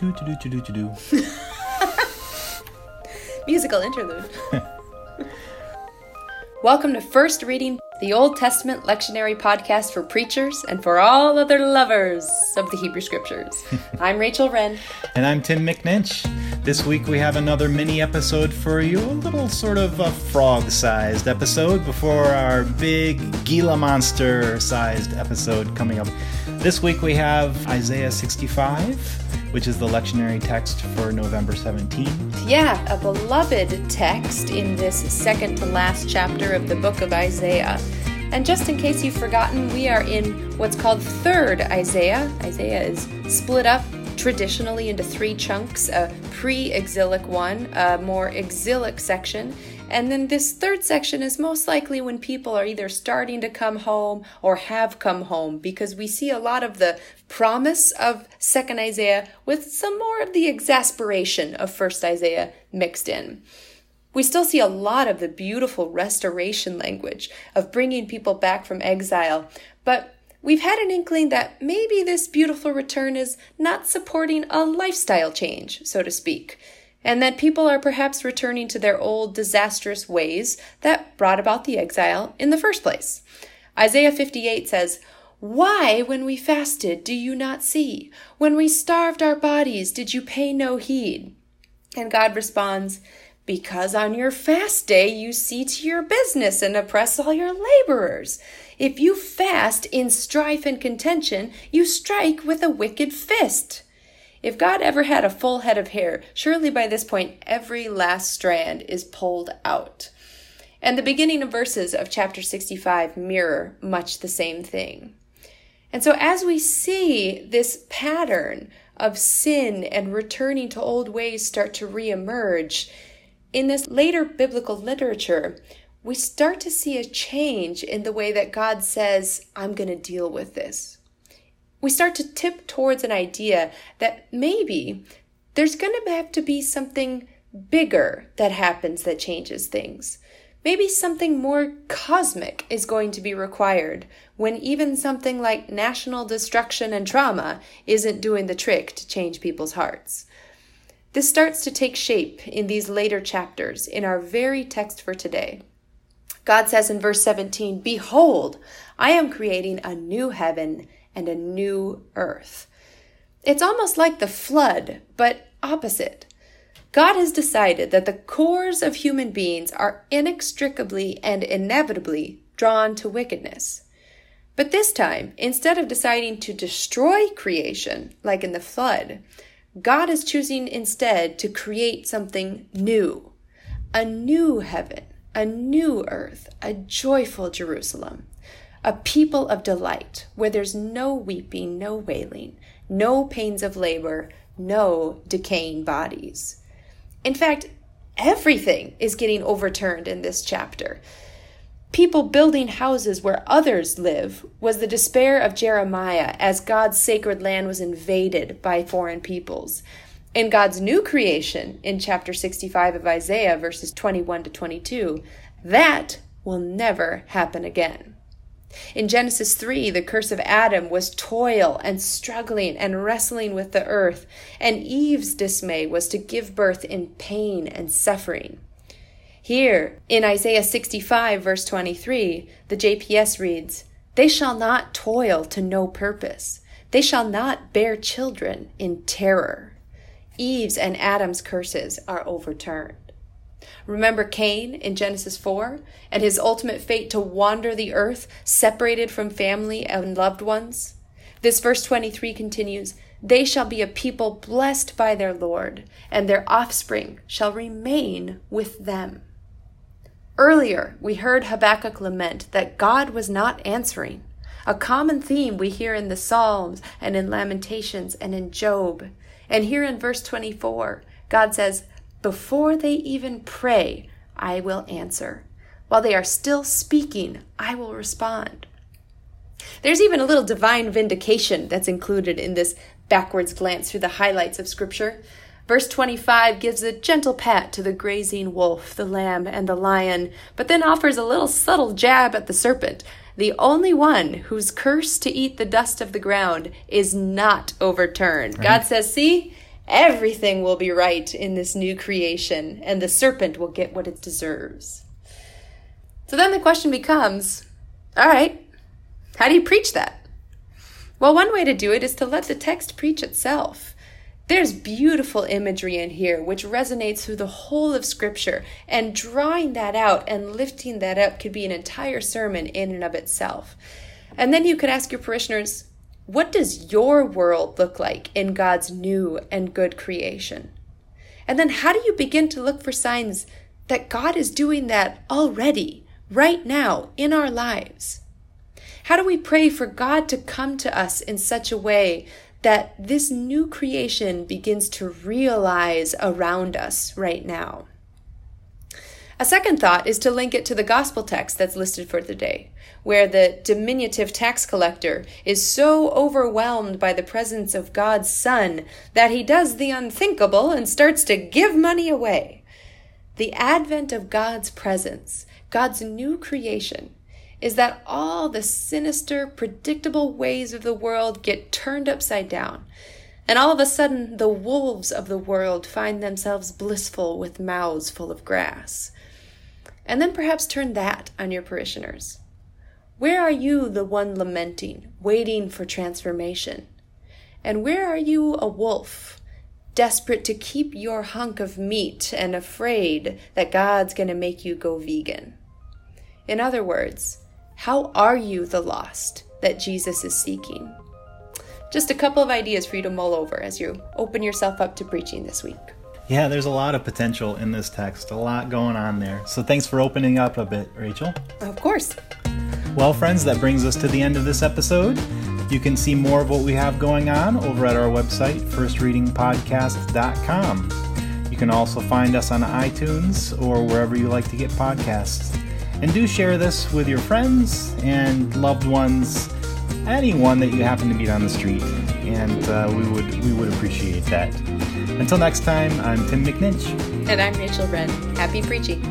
Do do do do do do. Musical interlude. Welcome to First Reading, the Old Testament lectionary podcast for preachers and for all other lovers of the Hebrew Scriptures. I'm Rachel Wren. And I'm Tim McNinch. This week we have another mini episode for you, a little sort of a frog sized episode before our big Gila monster sized episode coming up. This week we have Isaiah 65, which is the lectionary text for November 17th. Yeah, a beloved text in this second to last chapter of the book of Isaiah. And just in case you've forgotten, we are in what's called third Isaiah. Isaiah is split up traditionally into three chunks a pre exilic one, a more exilic section, and then this third section is most likely when people are either starting to come home or have come home because we see a lot of the promise of second Isaiah with some more of the exasperation of first Isaiah mixed in. We still see a lot of the beautiful restoration language of bringing people back from exile, but we've had an inkling that maybe this beautiful return is not supporting a lifestyle change, so to speak, and that people are perhaps returning to their old disastrous ways that brought about the exile in the first place. Isaiah 58 says, Why, when we fasted, do you not see? When we starved our bodies, did you pay no heed? And God responds, because on your fast day you see to your business and oppress all your laborers. If you fast in strife and contention, you strike with a wicked fist. If God ever had a full head of hair, surely by this point every last strand is pulled out. And the beginning of verses of chapter 65 mirror much the same thing. And so as we see this pattern of sin and returning to old ways start to reemerge, in this later biblical literature, we start to see a change in the way that God says, I'm going to deal with this. We start to tip towards an idea that maybe there's going to have to be something bigger that happens that changes things. Maybe something more cosmic is going to be required when even something like national destruction and trauma isn't doing the trick to change people's hearts. This starts to take shape in these later chapters in our very text for today. God says in verse 17, Behold, I am creating a new heaven and a new earth. It's almost like the flood, but opposite. God has decided that the cores of human beings are inextricably and inevitably drawn to wickedness. But this time, instead of deciding to destroy creation, like in the flood, God is choosing instead to create something new a new heaven, a new earth, a joyful Jerusalem, a people of delight where there's no weeping, no wailing, no pains of labor, no decaying bodies. In fact, everything is getting overturned in this chapter. People building houses where others live was the despair of Jeremiah as God's sacred land was invaded by foreign peoples. In God's new creation, in chapter 65 of Isaiah, verses 21 to 22, that will never happen again. In Genesis 3, the curse of Adam was toil and struggling and wrestling with the earth, and Eve's dismay was to give birth in pain and suffering. Here, in Isaiah 65, verse 23, the JPS reads, They shall not toil to no purpose. They shall not bear children in terror. Eve's and Adam's curses are overturned. Remember Cain in Genesis 4 and his ultimate fate to wander the earth, separated from family and loved ones? This verse 23 continues They shall be a people blessed by their Lord, and their offspring shall remain with them. Earlier, we heard Habakkuk lament that God was not answering, a common theme we hear in the Psalms and in Lamentations and in Job. And here in verse 24, God says, Before they even pray, I will answer. While they are still speaking, I will respond. There's even a little divine vindication that's included in this backwards glance through the highlights of Scripture. Verse 25 gives a gentle pat to the grazing wolf, the lamb, and the lion, but then offers a little subtle jab at the serpent, the only one whose curse to eat the dust of the ground is not overturned. Right. God says, See, Everything will be right in this new creation, and the serpent will get what it deserves. So then the question becomes all right, how do you preach that? Well, one way to do it is to let the text preach itself. There's beautiful imagery in here which resonates through the whole of Scripture, and drawing that out and lifting that up could be an entire sermon in and of itself. And then you could ask your parishioners, what does your world look like in God's new and good creation? And then how do you begin to look for signs that God is doing that already, right now, in our lives? How do we pray for God to come to us in such a way that this new creation begins to realize around us right now. A second thought is to link it to the gospel text that's listed for today, where the diminutive tax collector is so overwhelmed by the presence of God's Son that he does the unthinkable and starts to give money away. The advent of God's presence, God's new creation, is that all the sinister, predictable ways of the world get turned upside down. And all of a sudden, the wolves of the world find themselves blissful with mouths full of grass. And then perhaps turn that on your parishioners. Where are you the one lamenting, waiting for transformation? And where are you a wolf, desperate to keep your hunk of meat and afraid that God's going to make you go vegan? In other words, how are you the lost that Jesus is seeking? Just a couple of ideas for you to mull over as you open yourself up to preaching this week. Yeah, there's a lot of potential in this text, a lot going on there. So thanks for opening up a bit, Rachel. Of course. Well, friends, that brings us to the end of this episode. You can see more of what we have going on over at our website, firstreadingpodcast.com. You can also find us on iTunes or wherever you like to get podcasts. And do share this with your friends and loved ones, anyone that you happen to meet on the street, and uh, we would we would appreciate that. Until next time, I'm Tim McNinch. And I'm Rachel Wren. Happy preaching.